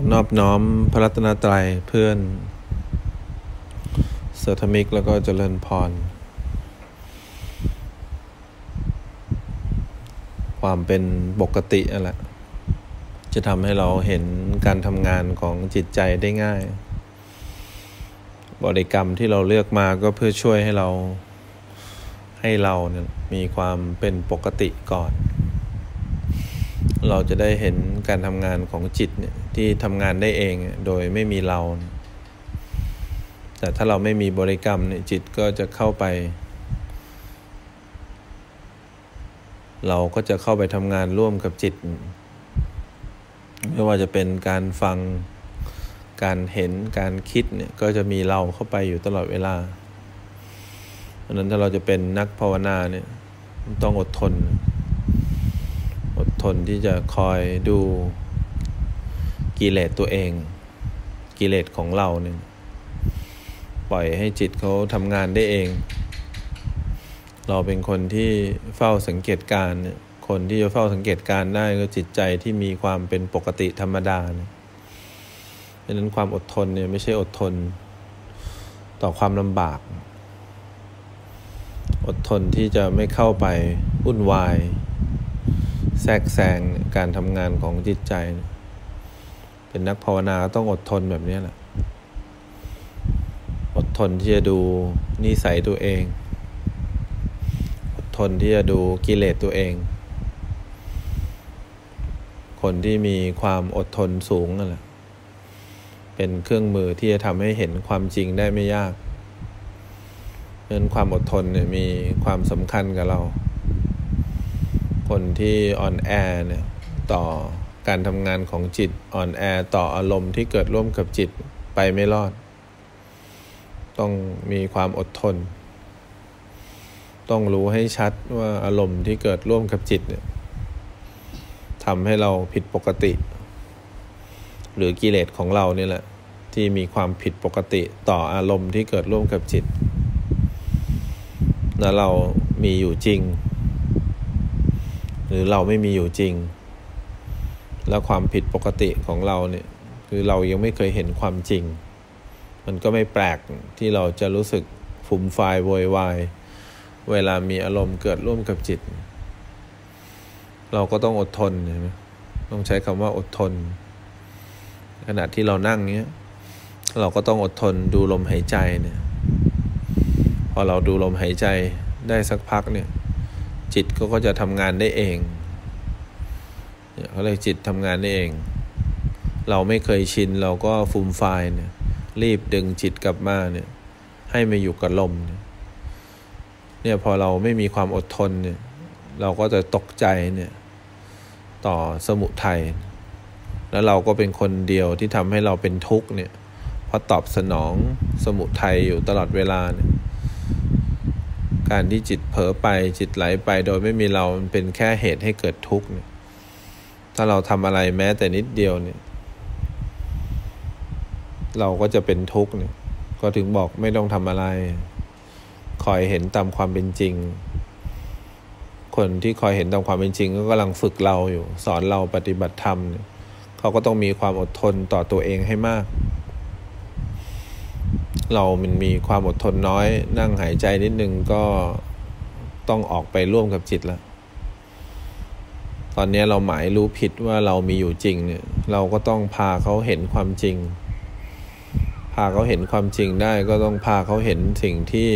อนอบน้อมพระรัตนตรัยเพื่อนเสธมิกแล้วก็เจริญพร ความเป็นปกตินั่นแหละ จะทำให้เราเห็นการทำงานของจิตใจได้ง่าย บริกรรมที่เราเลือกมาก็เพื่อช่วยให้เราให้เราเนี่ยมีความเป็นปกติก่อน เราจะได้เห็นการทำงานของจิตเนี่ยที่ทำงานได้เองโดยไม่มีเรา แต่ถ้าเราไม่มีบริกรรมเนี่ยจิตก็จะเข้าไป เราก็จะเข้าไปทำงานร่วมกับจิต ไม่ว่าจะเป็นการฟังการเห็นการคิดเนี่ยก็จะมีเราเข้าไปอยู่ตลอดเวลาเพราะนั้นถ้าเราจะเป็นนักภาวนาเนี่ยต้องอดทน ทนที่จะคอยดูกิเลสตัวเอง กิเลสของเราเนี่ยปล่อยให้จิตเขาทำงานได้เอง เราเป็นคนที่เฝ้าสังเกตการเนี่ยคนที่จะเฝ้าสังเกตการได้ก็จิตใจที่มีความเป็นปกติธรรมดาเนี่ยดังนั้นความอดทนเนี่ยไม่ใช่อดทนต่อความลำบาก อดทนที่จะไม่เข้าไปวุ่นวาย แทรกแซงการทำงานของจิตใจ เป็นนักภาวนาต้องอดทนแบบนี้แหละ อดทนที่จะดูนิสัยตัวเอง อดทนที่จะดูกิเลสตัวเอง คนที่มีความอดทนสูงนั่นแหละ เป็นเครื่องมือที่จะทำให้เห็นความจริงได้ไม่ยากเพราะนั้นความอดทนเนี่ยมีความสำคัญกับเรา คนที่อ่อนแอเนี่ยต่อการทำงานของจิตอ่อนแอต่ออารมณ์ที่เกิดร่วมกับจิตไปไม่รอด ต้องมีความอดทน ต้องรู้ให้ชัดว่าอารมณ์ที่เกิดร่วมกับจิตเนี่ยทำให้เราผิดปกติ หรือกิเลสของเราเนี่ยแหละที่มีความผิดปกติต่ออารมณ์ที่เกิดร่วมกับจิต แล้วเรามีอยู่จริง หรือเราไม่มีอยู่จริง แล้วความผิดปกติของเราเนี่ยคือเรายังไม่เคยเห็นความจริง มันก็ไม่แปลกที่เราจะรู้สึกฟุ่มฟายโวยวายเวลามีอารมณ์เกิดร่วมกับจิต เราก็ต้องอดทนใช่ไหมต้องใช้คำว่าอดทน ขณะที่เรานั่งเนี้ย เราก็ต้องอดทนดูลมหายใจเนี่ย พอเราดูลมหายใจได้สักพักเนี่ย จิตก็ก็จะทำงานได้เองเนี่ยเขาเรียกจิตทำงานได้เอง เราไม่เคยชินเราก็ฟุ่มฟเนี่ยรีบดึงจิตกลับมาเนี่ย ให้มาอยู่กับลมเนี่ยเนี่ยพอเราไม่มีความอดทนเนี่ย เราก็จะตกใจเนี่ย ต่อสมุทัยแล้วเราก็เป็นคนเดียวที่ทำให้เราเป็นทุกข์เนี่ยเพราะตอบสนองสมุทัยอยู่ตลอดเวลาเนี่ย การที่จิตเผลอไปจิตไหลไปโดยไม่มีเรามันเป็นแค่เหตุให้เกิดทุกข์เนี่ยถ้าเราทำอะไรแม้แต่นิดเดียวเนี่ย เราก็จะเป็นทุกข์เนี่ย ก็ถึงบอกไม่ต้องทำอะไร คอยเห็นตามความเป็นจริง คนที่คอยเห็นตามความเป็นจริง ก็กำลังฝึกเราอยู่ สอนเราปฏิบัติธรรมเนี่ยเขาก็ต้องมีความอดทนต่อตัวเองให้มาก เรามันมีความอดทนน้อย นั่งหายใจนิดนึงก็ต้องออกไปร่วมกับจิตแล้ว ตอนนี้เราหมายรู้ผิดว่าเรามีอยู่จริงเนี่ย เราก็ต้องพาเขาเห็นความจริง พาเขาเห็นความจริงได้ก็ต้องพาเขาเห็นสิ่งที่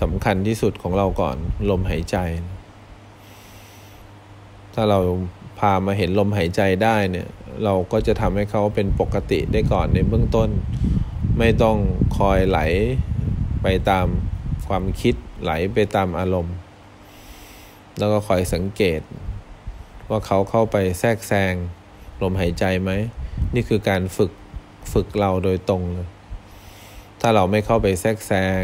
สำคัญที่สุดของเราก่อนลมหายใจ ถ้าเราพามาเห็นลมหายใจได้เนี่ย เราก็จะทำให้เขาเป็นปกติได้ก่อนในเบื้องต้น ไม่ต้องคอยไหลไปตามความคิดไหลไปตามอารมณ์ แล้วก็คอยสังเกต ว่าเขาเข้าไปแทรกแซงลมหายใจไหม นี่คือการฝึกฝึกเราโดยตรงเลยถ้าเราไม่เข้าไปแทรกแซง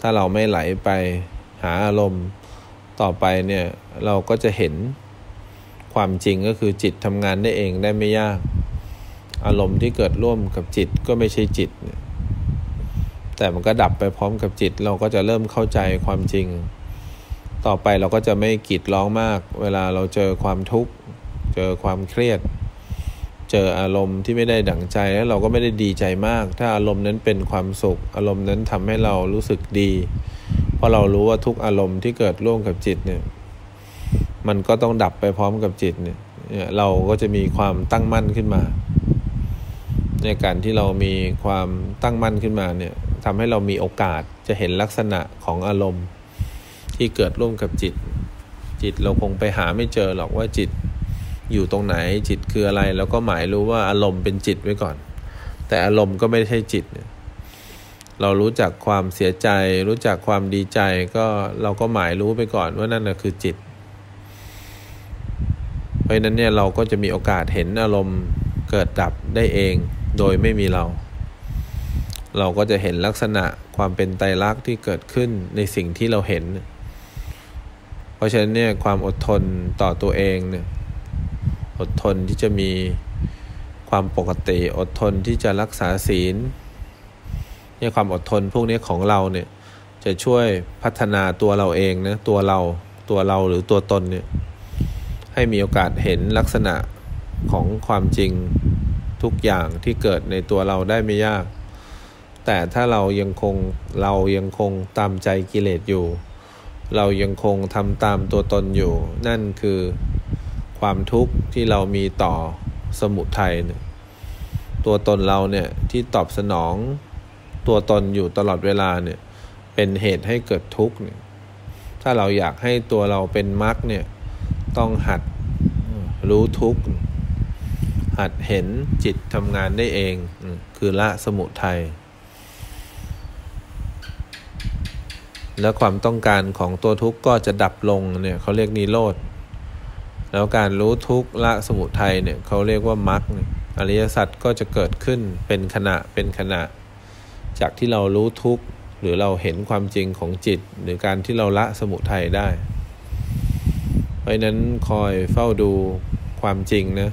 ถ้าเราไม่ไหลไปหาอารมณ์ ต่อไปเนี่ยเราก็จะเห็นความจริงก็คือจิตทำงานได้เองได้ไม่ยาก อารมณ์ที่เกิดร่วมกับจิตก็ไม่ใช่จิต แต่มันก็ดับไปพร้อมกับจิต เราก็จะเริ่มเข้าใจความจริง ต่อไปเราก็จะไม่กีดร้องมาก เวลาเราเจอความทุกข์ เจอความเครียด เจออารมณ์ที่ไม่ได้ดั่งใจแล้วเราก็ไม่ได้ดีใจมาก ถ้าอารมณ์นั้นเป็นความสุข อารมณ์นั้นทำให้เรารู้สึกดี เพราะเรารู้ว่าทุกอารมณ์ที่เกิดร่วมกับจิตเนี่ย มันก็ต้องดับไปพร้อมกับจิตเนี่ย เราก็จะมีความตั้งมั่นขึ้นมา ในการที่เรามีความตั้งมั่นขึ้นมาเนี่ยทำให้เรามีโอกาสจะเห็นลักษณะของอารมณ์ ที่เกิดร่วมกับจิต จิตเราคงไปหาไม่เจอหรอกว่าจิตอยู่ตรงไหนจิตคืออะไร แล้วก็หมายรู้ว่าอารมณ์เป็นจิตไว้ก่อน แต่อารมณ์ก็ไม่ใช่จิตเนี่ยเรารู้จักความเสียใจ รู้จักความดีใจก็เราก็หมายรู้ไปก่อนว่านั่นคือจิต เพราะนั้นเนี่ยเราก็จะมีโอกาสเห็นอารมณ์เกิดดับได้เอง โดยไม่มีเรา เราก็จะเห็นลักษณะความเป็นไตรลักษณ์ที่เกิดขึ้นในสิ่งที่เราเห็น เพราะฉะนั้นเนี่ยความอดทนต่อตัวเองเนี่ยอดทนที่จะมีความปกติ อดทนที่จะรักษาศีลเนี่ยความอดทนพวกนี้ของเราเนี่ยจะช่วยพัฒนาตัวเราเองนะตัวเราตัวเราหรือตัวตนเนี่ยให้มีโอกาสเห็นลักษณะของความจริง ทุกอย่างที่เกิดในตัวเราได้ไม่ยาก แต่ถ้าเรายังคงเรายังคงตามใจกิเลสอยู่ เรายังคงทำตามตัวตนอยู่ นั่นคือความทุกข์ที่เรามีต่อสมุทัยเนี่ยตัวตนเราเนี่ยที่ตอบสนองตัวตนอยู่ตลอดเวลาเนี่ยเป็นเหตุให้เกิดทุกข์เนี่ยถ้าเราอยากให้ตัวเราเป็นมรรคเนี่ยต้องหัดรู้ทุกข์ หัดเห็นจิตทำงานได้เอง คือละสมุทัยแล้วความต้องการของตัวทุกข์ก็จะดับลงเนี่ยเขาเรียกนิโรธแล้วการรู้ทุกข์ละสมุทัยเนี่ยเขาเรียกว่ามรรคอริยสัจก็จะเกิดขึ้นเป็นขณะเป็นขณะ จากที่เรารู้ทุกข์หรือเราเห็นความจริงของจิต หรือการที่เราละสมุทัยได้ เพราะนั้นคอยเฝ้าดูความจริงนะ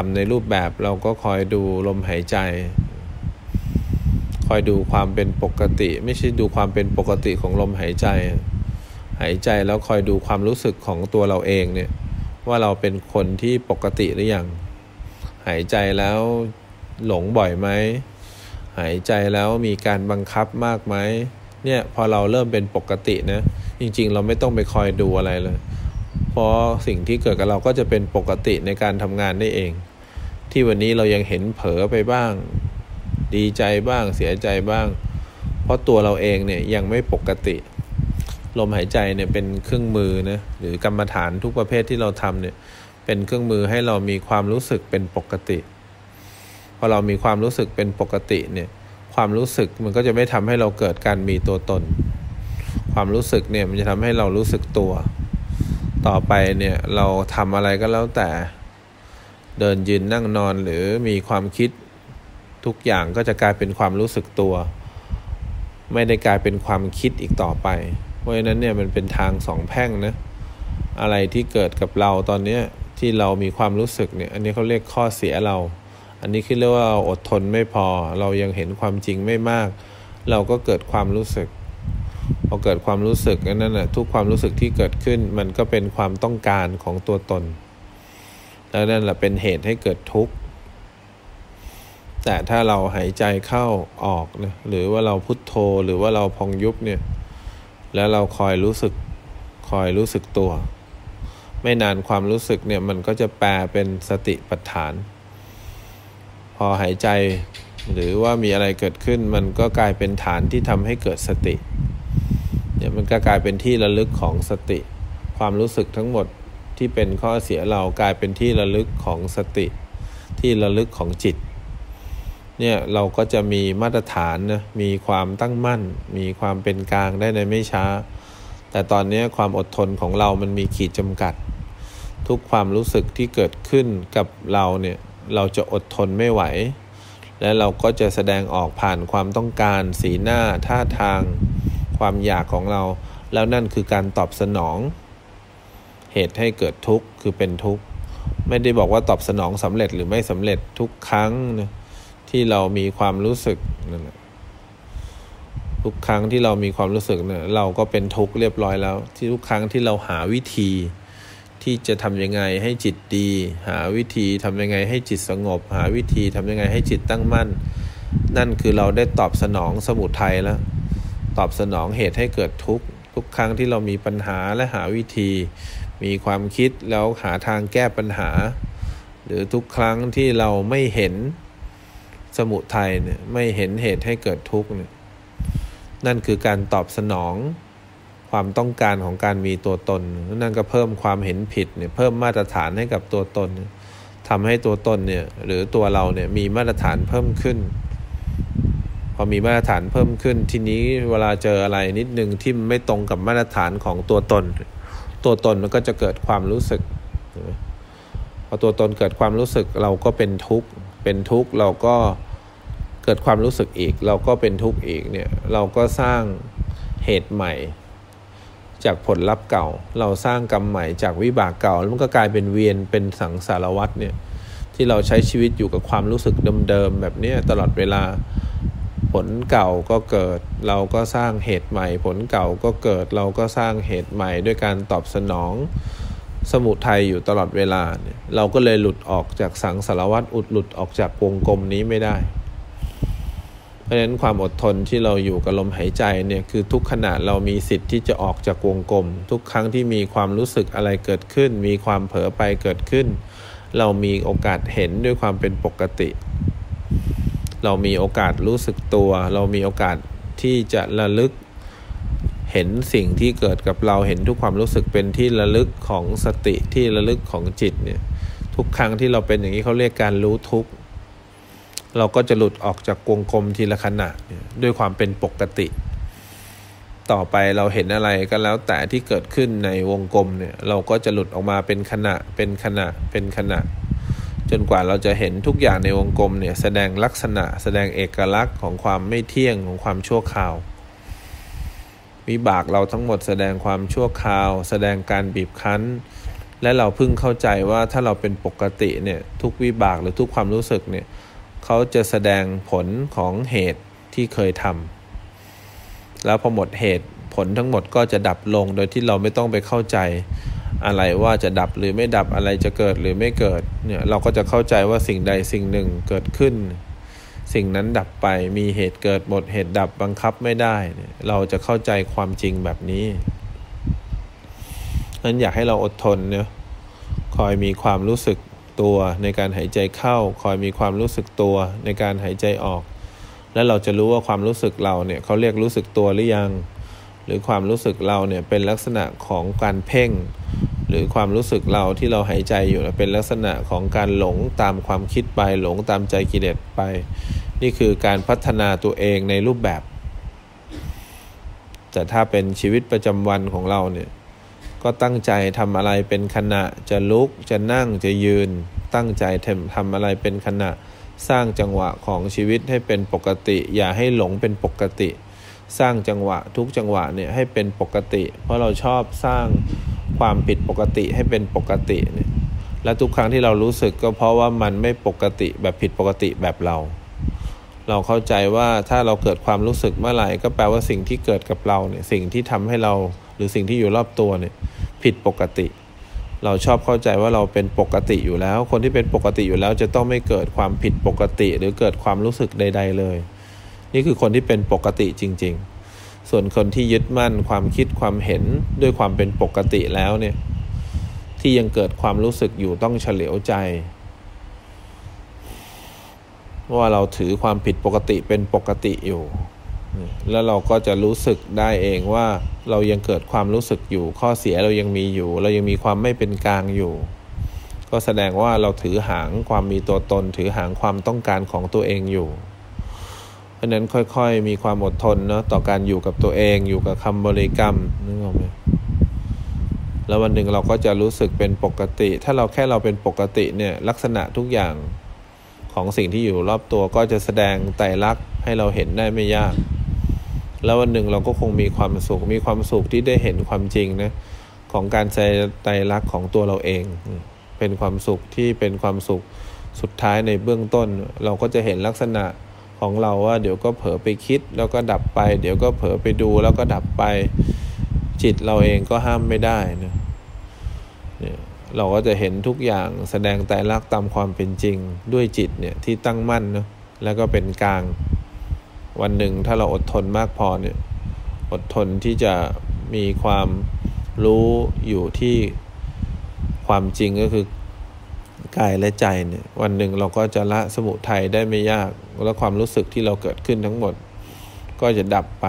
ทำในรูปแบบเราก็คอยดูลมหายใจ คอยดูความเป็นปกติ ไม่ใช่ดูความเป็นปกติของลมหายใจ หายใจแล้วคอยดูความรู้สึกของตัวเราเองเนี่ยว่าเราเป็นคนที่ปกติหรือยังหายใจแล้วหลงบ่อยไหมหายใจแล้วมีการบังคับมากไหมเนี่ยพอเราเริ่มเป็นปกตินะจริง ๆ เราไม่ต้องไปคอยดูอะไรเลย เพราะสิ่งที่เกิดกับเราก็จะเป็นปกติในการทำงานได้เอง ที่วันนี้เรายังเห็นเผลอไปบ้าง ดีใจบ้างเสียใจบ้าง เพราะตัวเราเองเนี่ยยังไม่ปกติ ลมหายใจเนี่ยเป็นเครื่องมือนะหรือกรรมฐานทุกประเภทที่เราทำเนี่ยเป็นเครื่องมือให้เรามีความรู้สึกเป็นปกติพอเรามีความรู้สึกเป็นปกติเนี่ยความรู้สึกมันก็จะไม่ทำให้เราเกิดการมีตัวตน ความรู้สึกเนี่ยมันจะทำให้เรารู้สึกตัว ต่อไปเนี่ยเราทำอะไรก็แล้วแต่ เดินยืนนั่งนอนหรือมีความคิดทุกอย่างก็จะกลายเป็นความรู้สึกตัว ไม่ได้กลายเป็นความคิดอีกต่อไป เพราะฉะนั้นเนี่ยมันเป็นทางสองแพ่งนะอะไรที่เกิดกับเราตอนนี้ที่เรามีความรู้สึกเนี่ย อันนี้เขาเรียกข้อเสียเรา อันนี้คือเรียกว่าเราอดทนไม่พอ เรายังเห็นความจริงไม่มาก เราก็เกิดความรู้สึกพอเกิดความรู้สึกนั่นแหะทุกความรู้สึกที่เกิดขึ้นมันก็เป็นความต้องการของตัวตน แล้วนั่นแหละเป็นเหตุให้เกิดทุกข์ แต่ถ้าเราหายใจเข้าออกนะหรือว่าเราพุทโธหรือว่าเราพองยุบเนี่ย แล้วเราคอยรู้สึกคอยรู้สึกตัว ไม่นานความรู้สึกเนี่ยมันก็จะแปลเป็นสติปัฏฐาน พอหายใจหรือว่ามีอะไรเกิดขึ้นมันก็กลายเป็นฐานที่ทำให้เกิดสติเนี่ยมันก็กลายเป็นที่ระลึกของสติ ความรู้สึกทั้งหมด ที่เป็นข้อเสียเรากลายเป็นที่ระลึกของสติ ที่ระลึกของจิตเนี่ยเราก็จะมีมาตรฐานนะมีความตั้งมั่น มีความเป็นกลางได้ในไม่ช้า แต่ตอนนี้ความอดทนของเรามันมีขีดจำกัด ทุกความรู้สึกที่เกิดขึ้นกับเราเนี่ยเราจะอดทนไม่ไหว และเราก็จะแสดงออกผ่านความต้องการสีหน้าท่าทาง ความอยากของเรา แล้วนั่นคือการตอบสนอง เหตุให้เกิดทุกข์คือเป็นทุกข์ไม่ได้บอกว่าตอบสนองสำเร็จหรือไม่สำเร็จทุกครั้งนะที่เรามีความรู้สึกนั่นแหละทุกครั้งที่เรามีความรู้สึกเนี่ยเราก็เป็นทุกข์เรียบร้อยแล้ว ที่ทุกครั้งที่เราหาวิธี ที่ที่จะทำยังไงให้จิตดี หาวิธีทำยังไงให้จิตสงบ หาวิธีทำยังไงให้จิตตั้งมั่น นั่นคือเราได้ตอบสนองสมุทัยแล้ว ตอบสนองเหตุให้เกิดทุกข์ทุกครั้งที่เรามีปัญหาและหาวิธี มีความคิดแล้วหาทางแก้ปัญหา หรือทุกครั้งที่เราไม่เห็นสมุทัยเนี่ยไม่เห็นเหตุให้เกิดทุกข์เนี่ยนั่นคือการตอบสนองความต้องการของการมีตัวตน นั่นก็เพิ่มความเห็นผิดเนี่ยเพิ่มมาตรฐานให้กับตัวตนทำให้ตัวตนเนี่ยหรือตัวเราเนี่ยมีมาตรฐานเพิ่มขึ้น พอมีมาตรฐานเพิ่มขึ้นทีนี้เวลาเจออะไรนิดนึงที่ไม่ตรงกับมาตรฐานของตัวตน ตัวตนมันก็จะเกิดความรู้สึกพอตัวตนเกิดความรู้สึกเราก็เป็นทุกข์เป็นทุกข์เราก็เกิดความรู้สึกอีก เราก็เป็นทุกข์อีกเนี่ยเราก็สร้างเหตุใหม่ จากผลลัพธ์เก่า เราสร้างกรรมใหม่จากวิบากเก่า แล้วมันก็กลายเป็นเวียนเป็นสังสารวัตรเนี่ยที่เราใช้ชีวิตอยู่กับความรู้สึกเดิมๆแบบนี้ตลอดเวลา ผลเก่าก็เกิด เราก็สร้างเหตุใหม่ ผลเก่าก็เกิด เราก็สร้างเหตุใหม่ ด้วยการตอบสนอง สมุทัยอยู่ตลอดเวลาเนี่ยเราก็เลยหลุดออกจากสังสารวัตรอุดหลุดออกจากวงกลมนี้ไม่ได้ เพราะฉะนั้นความอดทนที่เราอยู่กับลมหายใจเนี่ยคือทุกขณะเรามีสิทธิ์ที่จะออกจากวงกลม ทุกครั้งที่มีความรู้สึกอะไรเกิดขึ้น มีความเผลอไปเกิดขึ้น เรามีโอกาสเห็นด้วยความเป็นปกติ เรามีโอกาสรู้สึกตัว เรามีโอกาสที่จะระลึกเห็นสิ่งที่เกิดกับเราเห็นทุกความรู้สึกเป็นที่ระลึกของสติที่ระลึกของจิตเนี่ยทุกครั้งที่เราเป็นอย่างนี้เขาเรียกการรู้ทุกเราก็จะหลุดออกจากวงกลมทีละขณะด้วยความเป็นปกติ ต่อไปเราเห็นอะไรก็แล้วแต่ที่เกิดขึ้นในวงกลมเนี่ยเราก็จะหลุดออกมาเป็นขณะเป็นขณะเป็นขณะ จนกว่าเราจะเห็นทุกอย่างในวงกลมเนี่ยแสดงลักษณะ แสดงเอกลักษณ์ของความไม่เที่ยงของความชั่วคราว วิบากเราทั้งหมดแสดงความชั่วคราว แสดงการบีบคั้น และเราเพิ่งเข้าใจว่าถ้าเราเป็นปกติเนี่ยทุกวิบากหรือทุกความรู้สึกเนี่ยเขาจะแสดงผลของเหตุที่เคยทำแล้วพอหมดเหตุผลทั้งหมดก็จะดับลงโดยที่เราไม่ต้องไปเข้าใจ อะไรว่าจะดับหรือไม่ดับอะไรจะเกิดหรือไม่เกิดเนี่ยเราก็จะเข้าใจว่าสิ่งใดสิ่งหนึ่งเกิดขึ้น สิ่งนั้นดับไปมีเหตุเกิดหมดเหตุดับบังคับไม่ได้เนี่ยเราจะเข้าใจความจริงแบบนี้นั้นอยากให้เราอดทนเนี่ยคอยมีความรู้สึกตัวในการหายใจเข้า คอยมีความรู้สึกตัวในการหายใจออก แล้วเราจะรู้ว่าความรู้สึกเราเนี่ยเขาเรียกรู้สึกตัวหรือยัง หรือความรู้สึกเราเนี่ยเป็นลักษณะของการเพ่ง หรือความรู้สึกเราที่เราหายใจอยู่เป็นลักษณะของการหลงตามความคิดไปหลงตามใจกิเลสไป นี่คือการพัฒนาตัวเองในรูปแบบ แต่ถ้าเป็นชีวิตประจำวันของเราเนี่ยก็ตั้งใจทำอะไรเป็นขณะจะลุกจะนั่งจะยืน ตั้งใจทำทำอะไรเป็นขณะสร้างจังหวะของชีวิตให้เป็นปกติ อย่าให้หลงเป็นปกติ สร้างจังหวะทุกจังหวะเนี่ยให้เป็นปกติ เพราะเราชอบสร้าง ความผิดปกติให้เป็นปกติเนี่ยและทุกครั้งที่เรารู้สึกก็เพราะว่ามันไม่ปกติแบบผิดปกติแบบเรา เราเข้าใจว่าถ้าเราเกิดความรู้สึกเมื่อไหร่ก็แปลว่าสิ่งที่เกิดกับเราเนี่ยสิ่งที่ทำให้เราหรือสิ่งที่อยู่รอบตัวเนี่ยผิดปกติ เราชอบเข้าใจว่าเราเป็นปกติอยู่แล้ว คนที่เป็นปกติอยู่แล้วจะต้องไม่เกิดความผิดปกติ หรือเกิดความรู้สึกใด ๆ เลย นี่คือคนที่เป็นปกติจริง ๆ ส่วนคนที่ยึดมั่นความคิดความเห็นด้วยความเป็นปกติแล้วเนี่ย ที่ยังเกิดความรู้สึกอยู่ต้องเฉลียวใจ ว่าเราถือความผิดปกติเป็นปกติอยู่ แล้วเราก็จะรู้สึกได้เองว่าเรายังเกิดความรู้สึกอยู่ ข้อเสียเรายังมีอยู่ เรายังมีความไม่เป็นกลางอยู่ ก็แสดงว่าเราถือหางความมีตัวตน ถือหางความต้องการของตัวเองอยู่ เพราะนั้นค่อยๆ มีความอดทนเนาะต่อการอยู่กับตัวเองอยู่กับคำบริกรรมนึกออกไหมแล้ววันหนึ่งเราก็จะรู้สึกเป็นปกติ ถ้าเราแค่เราเป็นปกติเนี่ยลักษณะทุกอย่างของสิ่งที่อยู่รอบตัวก็จะแสดงไตรลักษณ์ให้เราเห็นได้ไม่ยาก แล้ววันหนึ่งเราก็คงมีความสุข มีความสุขที่ได้เห็นความจริงนะของการใจไตรลักษณ์ของตัวเราเอง เป็นความสุขที่เป็นความสุขสุดท้ายในเบื้องต้น เราก็จะเห็นลักษณะ ของเราว่าเดี๋ยวก็เผลอไปคิดแล้วก็ดับไป เดี๋ยวก็เผลอไปดูแล้วก็ดับไป จิตเราเองก็ห้ามไม่ได้นะเนี่ยเราก็จะเห็นทุกอย่างแสดงแต่ลักตามความเป็นจริงด้วยจิตเนี่ยที่ตั้งมั่นเนาะแล้วก็เป็นกลาง วันหนึ่งถ้าเราอดทนมากพอเนี่ยอดทนที่จะมีความรู้อยู่ที่ความจริงก็คือ กายและใจเนี่ยวันหนึ่งเราก็จะละสมุทัยได้ไม่ยาก และความรู้สึกที่เราเกิดขึ้นทั้งหมด ก็จะดับไป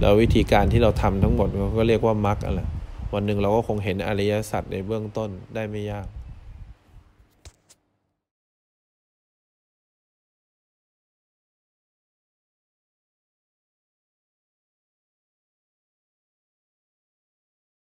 แล้ววิธีการที่เราทำทั้งหมดก็เรียกว่ามรรคอะไรวันหนึ่งเราก็คงเห็นอริยสัจในเบื้องต้นได้ไม่ยาก